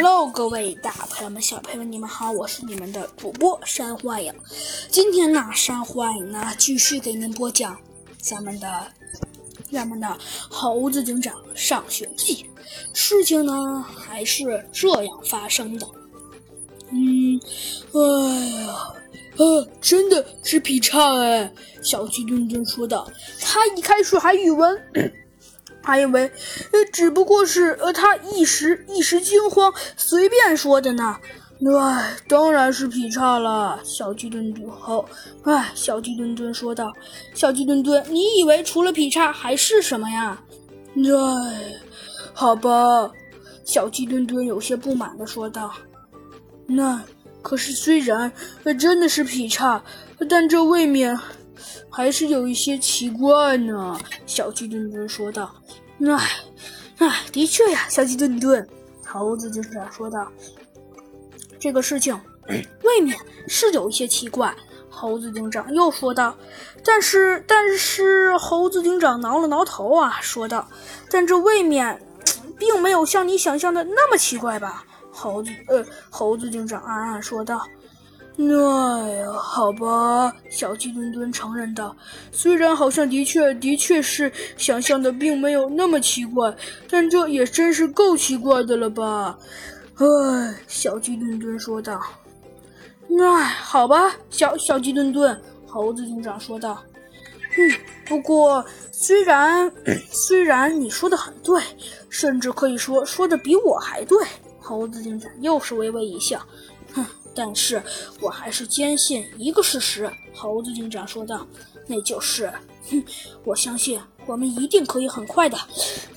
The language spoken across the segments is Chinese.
Hello，各位大朋友们、小朋友们，你们好，我是你们的主播山幻影。今天呢，山幻影呢继续给您播讲咱们的咱们的《猴子警长上学记》。事情呢还是这样发生的。嗯，哎呀，呃，真的是劈叉哎！小鸡墩墩说道。他一开始还以为。还以为，呃，只不过是呃，他一时一时惊慌，随便说的呢。哎，当然是劈叉了。小鸡墩墩好，哎，小鸡墩墩说道。小鸡墩墩，你以为除了劈叉还是什么呀？哎，好吧。小鸡墩墩有些不满的说道。那可是虽然真的是劈叉，但这未免。还是有一些奇怪呢，小鸡墩墩说道。唉，唉，的确呀，小鸡墩墩，猴子警长说道。这个事情未免是有一些奇怪，猴子警长又说道。但是，但是，猴子警长挠了挠头啊，说道。但这未免并没有像你想象的那么奇怪吧？猴子，呃，猴子警长暗暗说道。哎，好吧，小鸡墩墩承认道。虽然好像的确的确是想象的，并没有那么奇怪，但这也真是够奇怪的了吧？哎，小鸡墩墩说道。哎，好吧，小小鸡墩墩，猴子警长说道。嗯，不过虽然 虽然你说的很对，甚至可以说说的比我还对，猴子警长又是微微一笑。哼。但是我还是坚信一个事实，猴子警长说道：“那就是，哼，我相信我们一定可以很快的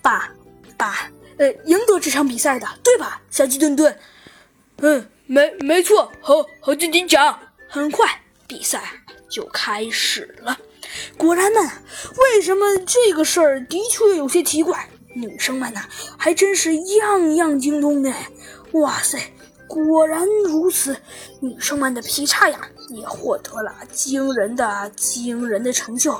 把把呃赢得这场比赛的，对吧，小鸡墩墩？”“嗯，没没错，猴猴子警长。”很快比赛就开始了。果然呢，为什么这个事儿的确有些奇怪？女生们呢，还真是样样精通呢。哇塞！果然如此，女生们的劈叉呀也获得了惊人的、惊人的成就。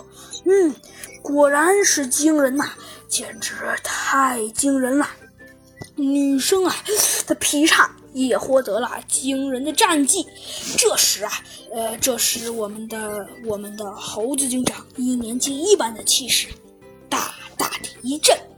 嗯，果然是惊人呐，简直太惊人了。女生啊的劈叉也获得了惊人的战绩。这时啊，呃，这时我们的我们的猴子警长一年级一班的气势大大的一震。